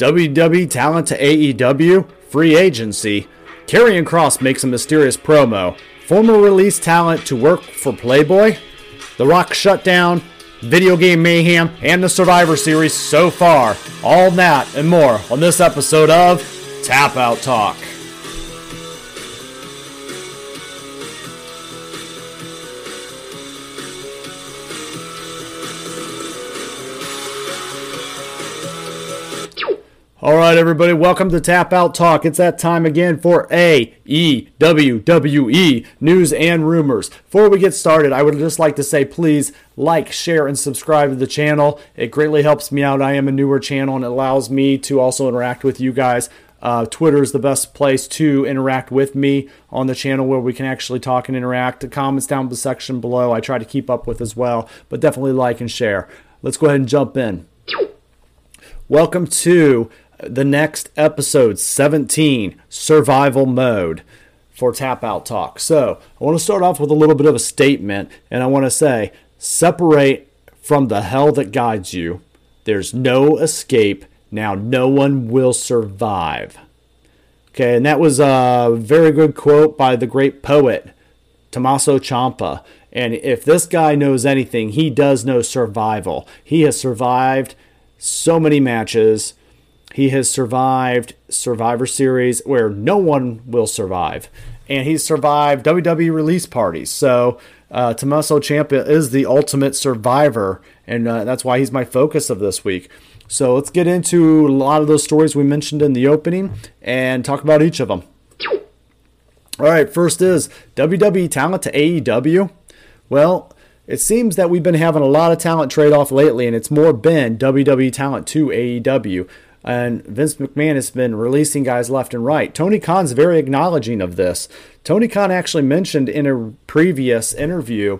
WWE talent to AEW, free agency. Karrion Kross makes a mysterious promo. Former release talent to work for Playboy. The Rock shutdown, video game mayhem, and the Survivor Series so far. All that and more on this episode of Tap Out Talk. All right, everybody, welcome to Tap Out Talk. It's that time again for AEWWE news and rumors. Before we get started, I would just like to say please like, share, and subscribe to the channel. It greatly helps me out. I am a newer channel and it allows me to also interact with you guys. Uh, Twitter is the best place to interact with me on the channel where we can actually talk and interact. The comments down the section below I try to keep up with as well, but definitely like and share. Let's go ahead and jump in. Welcome to the next episode 17 survival mode for tap out talk. So i want to start off with a little bit of a statement and i want to say separate from the hell that guides you there's no escape. Now no one will survive. Okay and that was a very good quote by the great poet tommaso ciampa. And if this guy knows anything he does know survival. He has survived so many matches he has survived Survivor Series where no one will survive. And he's survived WWE release parties. So uh, Tommaso Ciampa is the ultimate survivor. And uh, that's why he's my focus of this week. So let's get into a lot of those stories we mentioned in the opening and talk about each of them. All right, first is WWE talent to AEW. Well, it seems that we've been having a lot of talent trade off lately, and it's more been WWE talent to AEW. And Vince McMahon has been releasing guys left and right. Tony Khan's very acknowledging of this. Tony Khan actually mentioned in a previous interview,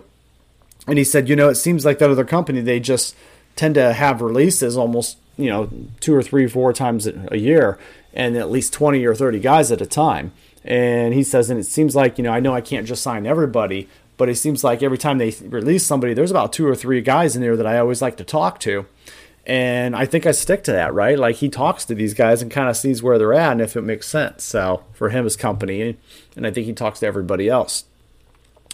and he said, you know, it seems like that other company, they just tend to have releases almost, you know, two or three, four times a year, and at least 20 or 30 guys at a time. And he says, and it seems like, you know, I know I can't just sign everybody, but it seems like every time they release somebody, there's about two or three guys in there that I always like to talk to. And I think I stick to that, right? Like he talks to these guys and kind of sees where they're at and if it makes sense. So for him as company, and I think he talks to everybody else.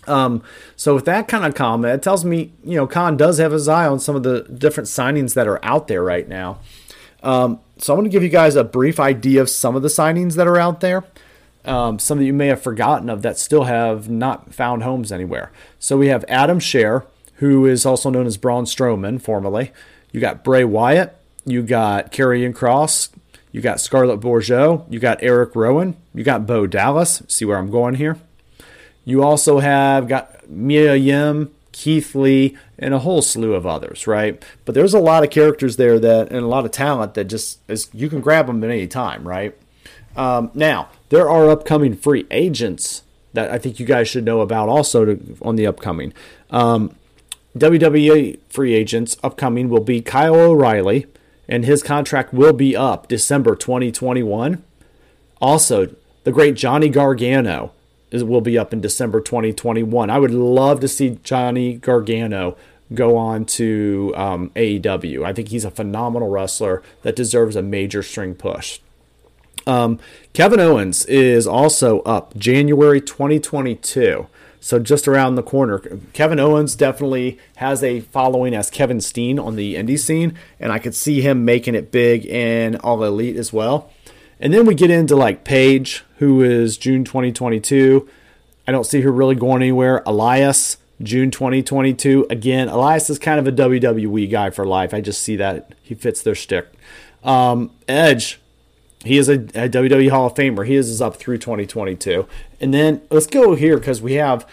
Um, so with that kind of comment, it tells me, you know, Khan does have his eye on some of the different signings that are out there right now. Um, so I'm going to give you guys a brief idea of some of the signings that are out there. Um, some that you may have forgotten of that still have not found homes anywhere. So we have Adam Scherr, who is also known as Braun Strowman, formerly. You got Bray Wyatt. You got Karrion Kross. You got Scarlett Bordeaux. You got Eric Rowan. You got Bo Dallas. See where I'm going here. You also have got Mia Yim, Keith Lee, and a whole slew of others, right? But there's a lot of characters there that and a lot of talent that just is you can grab them at any time, right? Um, now there are upcoming free agents that I think you guys should know about also to, on the upcoming. Um, WWE free agents upcoming will be Kyle O'Reilly, and his contract will be up December 2021. Also, the great Johnny Gargano is, will be up in December 2021. I would love to see Johnny Gargano go on to um, AEW. I think he's a phenomenal wrestler that deserves a major string push. Um, Kevin Owens is also up January 2022. So just around the corner, Kevin Owens definitely has a following as Kevin Steen on the indie scene, and I could see him making it big in All Elite as well. And then we get into like Paige, who is June 2022. I don't see her really going anywhere. Elias, June 2022. Again, Elias is kind of a WWE guy for life. I just see that he fits their stick. Um, Edge, he is a, a, WWE Hall of Famer. He is up through 2022. And then let's go here because we have,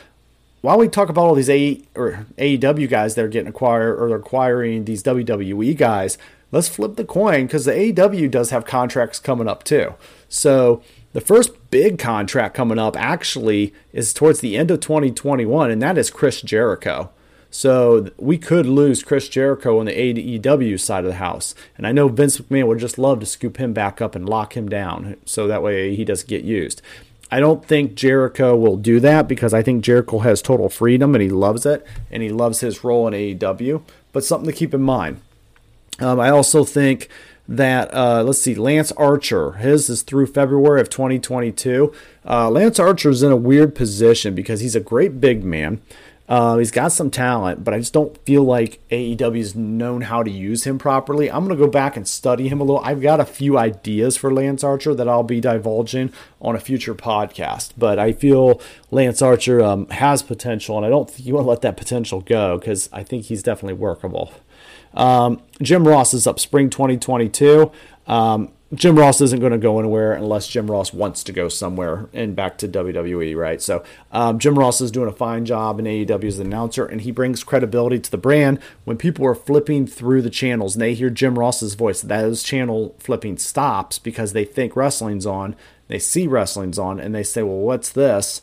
while we talk about all these A, or AEW guys that are getting acquired or acquiring these WWE guys, let's flip the coin because the AEW does have contracts coming up too. So the first big contract coming up actually is towards the end of 2021, and that is Chris Jericho. So we could lose Chris Jericho on the AEW side of the house. And I know Vince McMahon would just love to scoop him back up and lock him down so that way he doesn't get used. I don't think Jericho will do that because I think Jericho has total freedom and he loves it and he loves his role in AEW. But something to keep in mind. Um, I also think that uh, let's see, Lance Archer. His is through February of 2022. Uh, Lance Archer is in a weird position because he's a great big man. Uh, he's got some talent, but I just don't feel like AEW's known how to use him properly. I'm going to go back and study him a little. I've got a few ideas for Lance Archer that I'll be divulging on a future podcast, but I feel Lance Archer um, has potential, and I don't think you want to let that potential go because I think he's definitely workable. Um, Jim Ross is up spring 2022. Um, Jim Ross isn't going to go anywhere unless Jim Ross wants to go somewhere and back to WWE, right? So um, Jim Ross is doing a fine job in AEW as an announcer, and he brings credibility to the brand. When people are flipping through the channels and they hear Jim Ross's voice, those channel flipping stops because they think wrestling's on, they see wrestling's on, and they say, "Well, what's this?"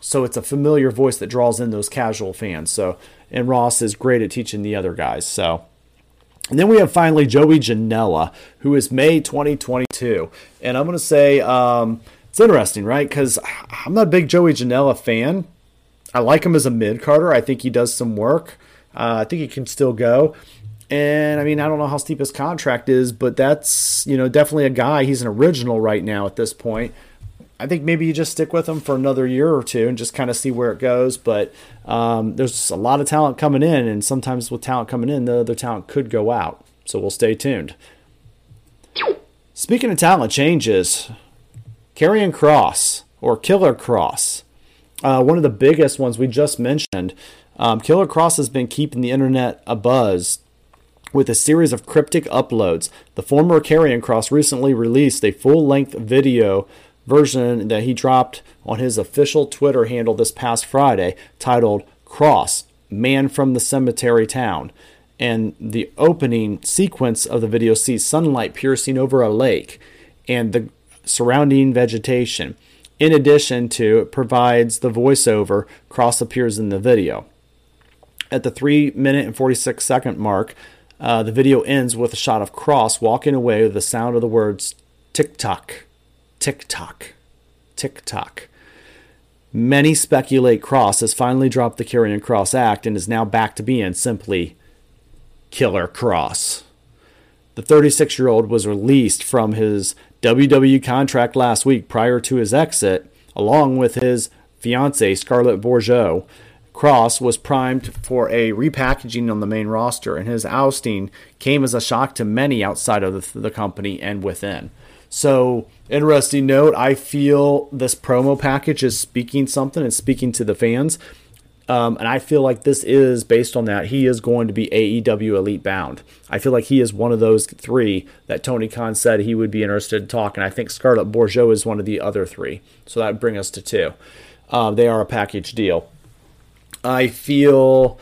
So it's a familiar voice that draws in those casual fans. So and Ross is great at teaching the other guys. So and then we have finally Joey Janela, who is May 2022. And I'm going to say um, it's interesting, right? Because I'm not a big Joey Janela fan. I like him as a mid carder. I think he does some work. Uh, I think he can still go. And I mean, I don't know how steep his contract is, but that's, you know, definitely a guy. He's an original right now at this point. I think maybe you just stick with them for another year or two and just kind of see where it goes. But um, there's a lot of talent coming in, and sometimes with talent coming in, the other talent could go out. So we'll stay tuned. Speaking of talent changes, Karrion Kross or Killer Kross, uh, one of the biggest ones we just mentioned. Um, Killer Kross has been keeping the internet abuzz with a series of cryptic uploads. The former Karrion Kross recently released a full length video version that he dropped on his official Twitter handle this past Friday titled Kross, Man from the Cemetery Town. And the opening sequence of the video sees sunlight piercing over a lake and the surrounding vegetation. In addition to, it provides the voiceover, Kross appears in the video. At the 3 minute and 46 second mark, uh, the video ends with a shot of Kross walking away with the sound of the words tick tock TikTok. TikTok. Many speculate Kross has finally dropped the Karrion Kross act and is now back to being simply Killer Kross. The 36 year old was released from his WWE contract last week prior to his exit, along with his fiancee, Scarlett Bordeaux. Kross was primed for a repackaging on the main roster, and his ousting came as a shock to many outside of the, the company and within. So, interesting note. I feel this promo package is speaking something and speaking to the fans. Um, and I feel like this is based on that. He is going to be AEW Elite bound. I feel like he is one of those three that Tony Khan said he would be interested in talking. I think Scarlett Bordeaux is one of the other three. So that would bring us to two. Um, they are a package deal. I feel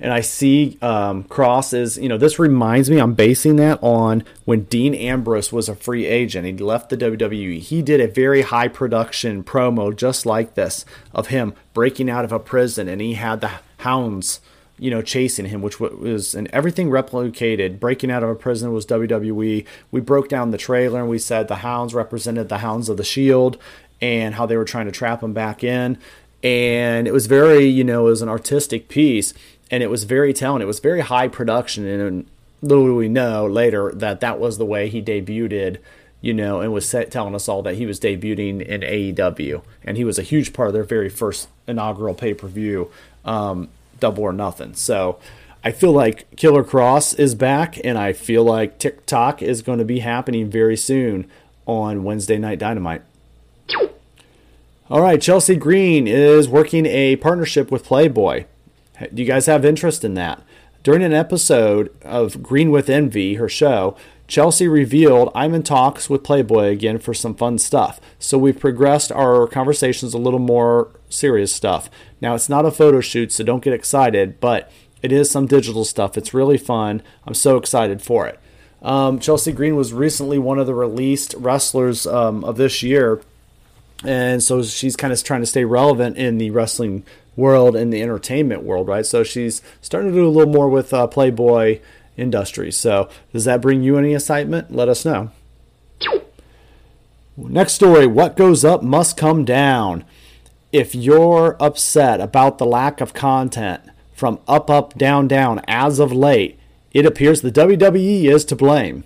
and I see um, Kross is, you know, this reminds me, I'm basing that on when Dean Ambrose was a free agent. He left the WWE. He did a very high production promo just like this of him breaking out of a prison, and he had the hounds, you know, chasing him, which was, and everything replicated. Breaking out of a prison was WWE. We broke down the trailer and we said the hounds represented the hounds of the Shield and how they were trying to trap him back in. And it was very, you know, it was an artistic piece and it was very telling. It was very high production, and little do we know later that that was the way he debuted, you know, and was set, telling us all that he was debuting in AEW, and he was a huge part of their very first inaugural pay per view, um, Double or Nothing. So. I feel like Killer Kross is back, and I feel like TikTok is going to be happening very soon on Wednesday Night Dynamite. All right, Chelsea Green is working a partnership with Playboy. Do you guys have interest in that? During an episode of Green with Envy, her show, Chelsea revealed I'm in talks with Playboy again for some fun stuff. So we've progressed our conversations a little more serious stuff. Now it's not a photo shoot, so don't get excited, but it is some digital stuff. It's really fun. I'm so excited for it. Um, Chelsea Green was recently one of the released wrestlers um, of this year, and so she's kind of trying to stay relevant in the wrestling world and the entertainment world, right? So she's starting to do a little more with uh, Playboy Industries. So does that bring you any excitement? Let us know. Next story What goes up must come down. If you're upset about the lack of content from Up, Up, Down, Down as of late, it appears the WWE is to blame.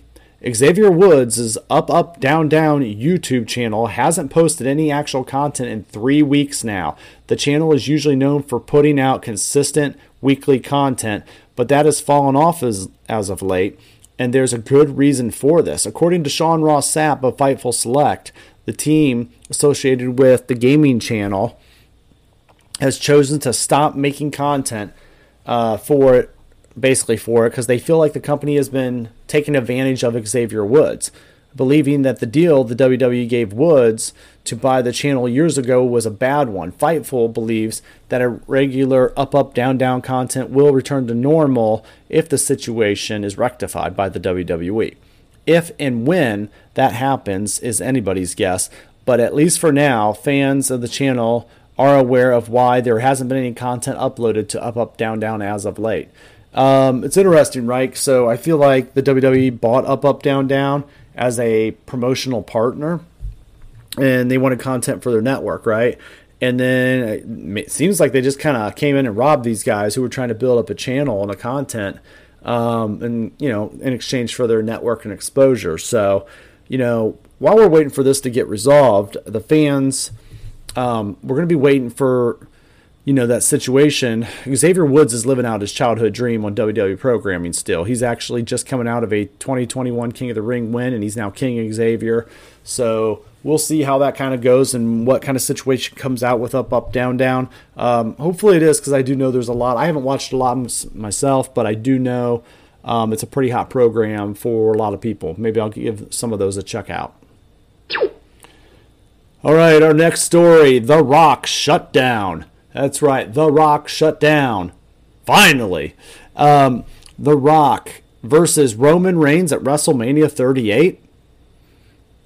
Xavier Woods' Up Up Down Down YouTube channel hasn't posted any actual content in three weeks now. The channel is usually known for putting out consistent weekly content, but that has fallen off as, as of late, and there's a good reason for this. According to Sean Ross Sapp of Fightful Select, the team associated with the gaming channel has chosen to stop making content uh, for basically for it, because they feel like the company has been taking advantage of Xavier Woods, believing that the deal the WWE gave Woods to buy the channel years ago was a bad one. Fightful believes that a regular up, up, down, down content will return to normal if the situation is rectified by the WWE. If and when that happens is anybody's guess, but at least for now, fans of the channel are aware of why there hasn't been any content uploaded to Up Up Down Down as of late. Um, it's interesting, right? So I feel like the WWE bought Up Up Down Down as a promotional partner, and they wanted content for their network, right? And then it seems like they just kind of came in and robbed these guys who were trying to build up a channel and a content, um, and you know, in exchange for their network and exposure. So, you know, while we're waiting for this to get resolved, the fans um, we're going to be waiting for you know that situation. Xavier Woods is living out his childhood dream on WWE programming still. He's actually just coming out of a 2021 King of the Ring win, and he's now King Xavier. So we'll see how that kind of goes and what kind of situation comes out with up, up, down, down. Um, hopefully it is because I do know there's a lot. I haven't watched a lot myself, but I do know um, it's a pretty hot program for a lot of people. Maybe I'll give some of those a check out. All right, our next story The Rock shut down. That's right, The Rock shut down. Finally. Um, the Rock versus Roman Reigns at WrestleMania 38.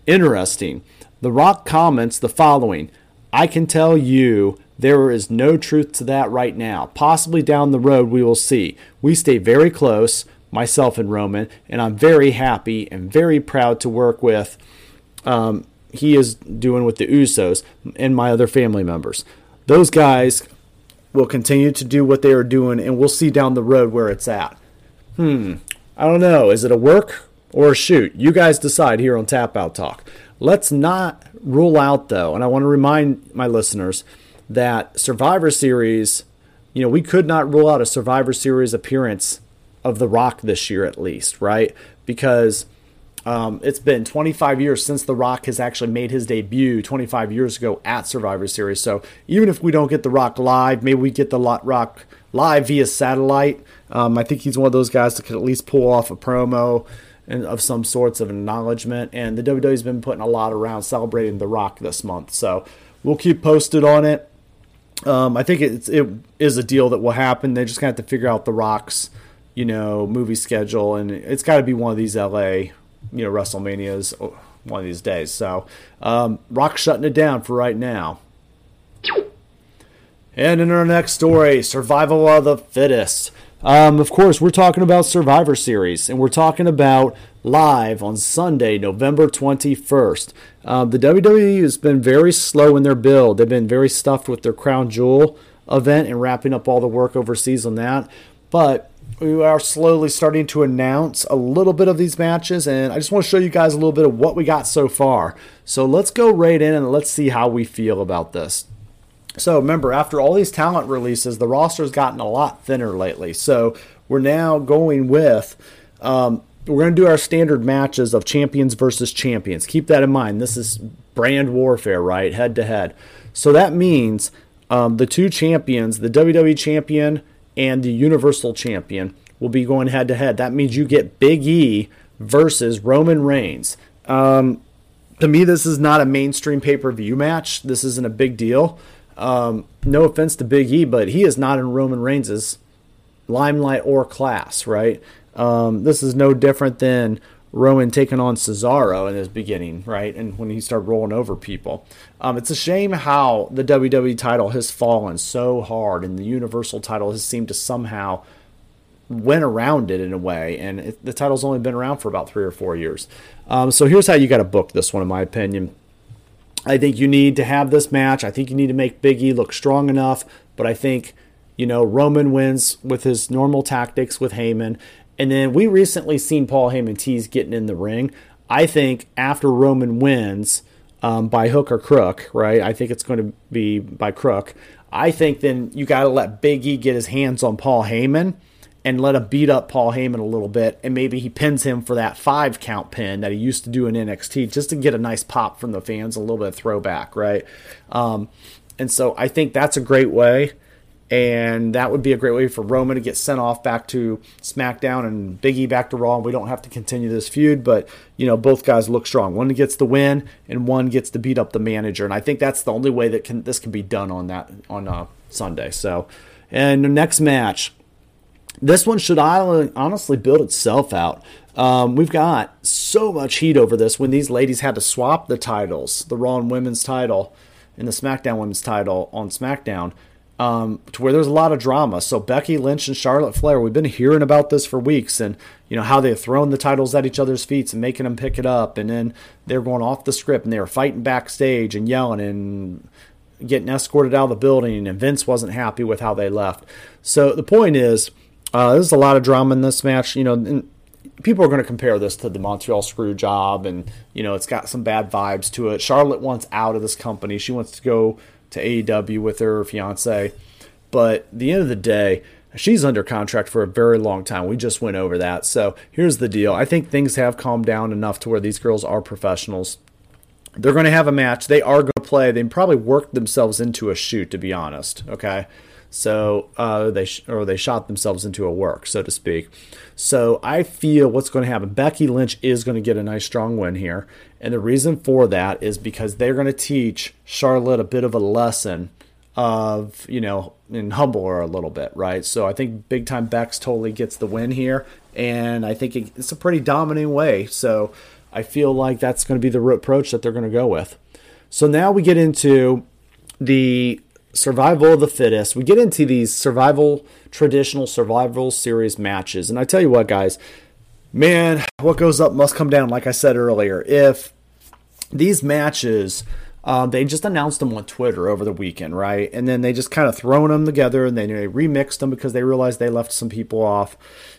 Interesting. The Rock comments the following I can tell you there is no truth to that right now. Possibly down the road, we will see. We stay very close, myself and Roman, and I'm very happy and very proud to work with um, he is doing with the Usos and my other family members. Those guys will continue to do what they are doing, and we'll see down the road where it's at. Hmm, I don't know. Is it a work or a shoot? You guys decide here on Tap Out Talk. Let's not rule out, though, and I want to remind my listeners that Survivor Series, you know, we could not rule out a Survivor Series appearance of The Rock this year at least, right? Because um, it's been 25 years since The Rock has actually made his debut 25 years ago at Survivor Series. So even if we don't get The Rock live, maybe we get The Rock live via satellite. Um, I think he's one of those guys that could at least pull off a promo and of some sorts of acknowledgement. And the WWE's been putting a lot around celebrating The Rock this month. So we'll keep posted on it. Um, I think it's, it is a deal that will happen. They just got to figure out The Rock's, you know, movie schedule, and it's got to be one of these LA you know WrestleManias one of these days. So um, Rock shutting it down for right now. And in our next story, survival of the fittest. Um, of course, we're talking about Survivor Series, and we're talking about live on Sunday, November 21st. Um, the WWE has been very slow in their build. They've been very stuffed with their Crown Jewel event and wrapping up all the work overseas on that. But we are slowly starting to announce a little bit of these matches, and I just want to show you guys a little bit of what we got so far. So let's go right in and let's see how we feel about this. So remember, after all these talent releases, the roster's gotten a lot thinner lately. So we're now going with um, we're going to do our standard matches of champions versus champions. Keep that in mind. This is brand warfare, right? Head to head. So that means um, the two champions, the WWE champion and the Universal Champion will be going head to head. That means you get Big E versus Roman Reigns. Um, to me, this is not a mainstream pay per view match. This isn't a big deal. Um, no offense to Big E, but he is not in Roman Reigns' limelight or class, right? Um, this is no different than Roman taking on Cesaro in his beginning, right? And when he started rolling over people. Um, it's a shame how the WWE title has fallen so hard and the Universal title has seemed to somehow went around it in a way. And it, the title's only been around for about three or four years. Um, so here's how you got to book this one, in my opinion. I think you need to have this match. I think you need to make Big E look strong enough, but I think, you know, Roman wins with his normal tactics with Heyman And then we recently seen Paul Heyman tease getting in the ring. I think after Roman wins um, by hook or crook, right? I think it's going to be by crook. I think then you got to let Big E get his hands on Paul Heyman and let him beat up Paul Heyman a little bit, and maybe he pins him for that five count pin that he used to do in NXT, just to get a nice pop from the fans, a little bit of throwback, right? Um, and so I think that's a great way, and that would be a great way for Roman to get sent off back to SmackDown and Biggie back to Raw. And we don't have to continue this feud, but you know both guys look strong. One gets the win, and one gets to beat up the manager, and I think that's the only way that can this can be done on that on uh, Sunday. So, and the next match this one should honestly build itself out. Um, we've got so much heat over this when these ladies had to swap the titles, the Raw and Women's title and the SmackDown Women's title on SmackDown, um, to where there's a lot of drama. So Becky Lynch and Charlotte Flair, we've been hearing about this for weeks, and you know how they've thrown the titles at each other's feet and making them pick it up, and then they're going off the script and they were fighting backstage and yelling and getting escorted out of the building, and Vince wasn't happy with how they left. So the point is uh, there's a lot of drama in this match. You know, people are going to compare this to the Montreal Screw Job, and you know, it's got some bad vibes to it. Charlotte wants out of this company. She wants to go to AEW with her fiance. But the end of the day, she's under contract for a very long time. We just went over that. So here's the deal. I think things have calmed down enough to where these girls are professionals. They're going to have a match. They are going to play. They probably worked themselves into a shoot, to be honest. Okay. So uh, they sh- or they shot themselves into a work, so to speak. So I feel what's going to happen. Becky Lynch is going to get a nice strong win here, and the reason for that is because they're going to teach Charlotte a bit of a lesson of you know and humble her a little bit, right? So I think big time Bex totally gets the win here, and I think it's a pretty dominating way. So I feel like that's going to be the approach that they're going to go with. So now we get into the survival of the fittest. We get into these survival, traditional survival series matches. And I tell you what, guys, man, what goes up must come down, like I said earlier. If these matches, uh, they just announced them on Twitter over the weekend, right? And then they just kind of thrown them together and then they remixed them because they realized they left some people off.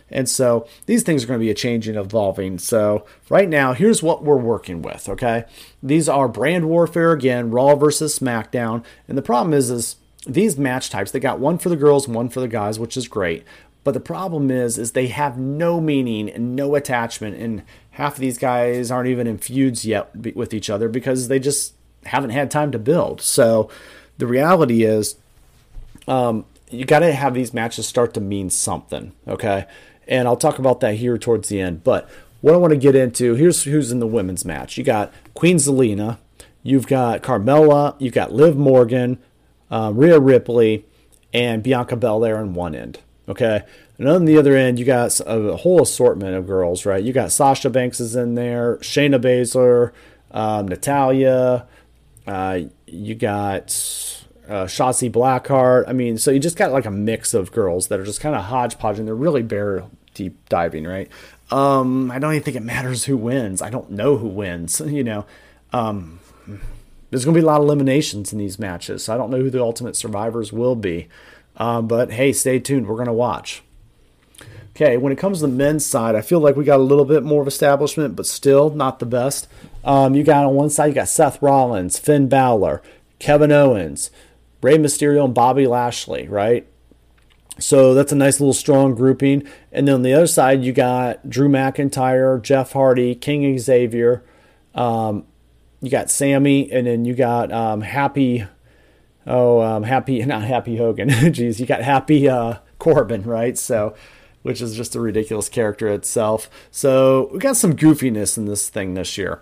And so these things are going to be a changing, evolving. So right now, here's what we're working with. Okay, these are brand warfare again, Raw versus SmackDown. And the problem is, is these match types. They got one for the girls, one for the guys, which is great. But the problem is, is they have no meaning and no attachment, and half of these guys aren't even in feuds yet with each other because they just haven't had time to build. So the reality is, um, you got to have these matches start to mean something. Okay, and I'll talk about that here towards the end. But what I want to get into here's who's in the women's match. You got Queen Zelina, you've got Carmella, you've got Liv Morgan, uh, Rhea Ripley, and Bianca Belair on one end. Okay, and on the other end, you got a, whole assortment of girls, right? You got Sasha Banks is in there, Shayna Baszler, um, Natalya. Uh, you got uh, Shotzi Blackheart. I mean, so you just got like a mix of girls that are just kind of hodgepodge, and they're really bare deep diving, right? Um, I don't even think it matters who wins. I don't know who wins. You know, um, there's going to be a lot of eliminations in these matches. So I don't know who the ultimate survivors will be. Um, but hey, stay tuned. We're going to watch. Okay, when it comes to the men's side, I feel like we got a little bit more of establishment, but still not the best. Um, you got on one side, you got Seth Rollins, Finn Balor, Kevin Owens, Rey Mysterio and Bobby Lashley, right? So that's a nice little strong grouping. And then on the other side, you got Drew McIntyre, Jeff Hardy, King Xavier, um, you got Sammy, and then you got um, Happy. Oh, um, Happy, not Happy Hogan. Jeez, you got Happy uh, Corbin, right? So, which is just a ridiculous character itself. So we got some goofiness in this thing this year.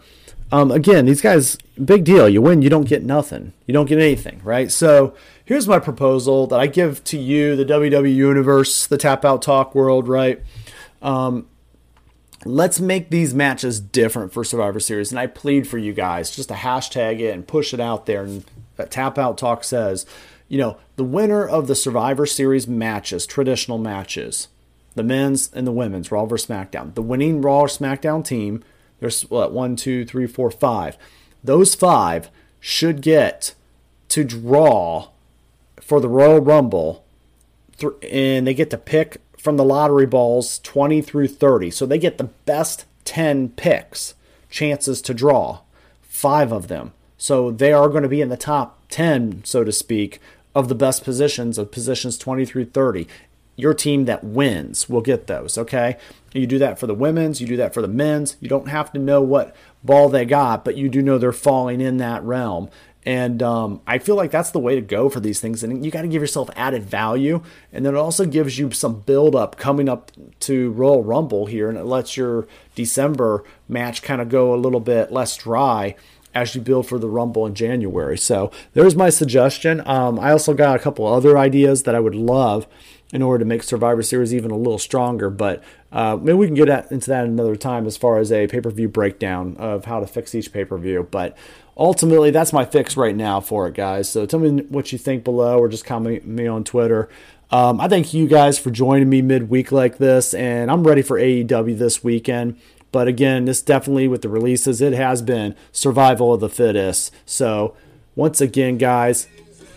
Um, again, these guys, big deal. You win, you don't get nothing. You don't get anything, right? So here's my proposal that I give to you, the WWE Universe, the Tap Out Talk world, right? Um, let's make these matches different for Survivor Series. And I plead for you guys just to hashtag it and push it out there. And Tap Out Talk says, you know, the winner of the Survivor Series matches, traditional matches, the men's and the women's, Raw vs. SmackDown. The winning Raw or SmackDown team – there's what one, two, three, four, five. Those five should get to draw for the Royal Rumble, and they get to pick from the lottery balls 20 through 30. So they get the best 10 picks, chances to draw, five of them. So they are going to be in the top 10, so to speak, of the best positions of positions 20 through 30. Your team that wins will get those, okay? You do that for the women's, you do that for the men's. You don't have to know what ball they got, but you do know they're falling in that realm. And um, I feel like that's the way to go for these things. And you got to give yourself added value. And then it also gives you some build up coming up to Royal Rumble here. And it lets your December match kind of go a little bit less dry as you build for the Rumble in January. So there's my suggestion. Um, I also got a couple other ideas that I would love in order to make Survivor Series even a little stronger. But uh, maybe we can get into that another time as far as a pay per view breakdown of how to fix each pay per view. But ultimately, that's my fix right now for it, guys. So tell me what you think below or just comment me on Twitter. Um, I thank you guys for joining me midweek like this, and I'm ready for AEW this weekend. But again, this definitely with the releases, it has been survival of the fittest. So once again, guys,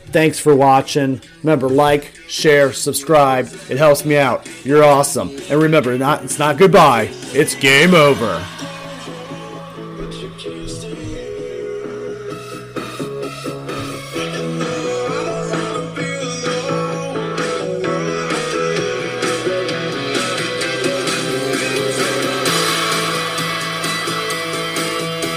thanks for watching. Remember, like, share, subscribe. It helps me out. You're awesome. And remember, not it's not goodbye. It's game over.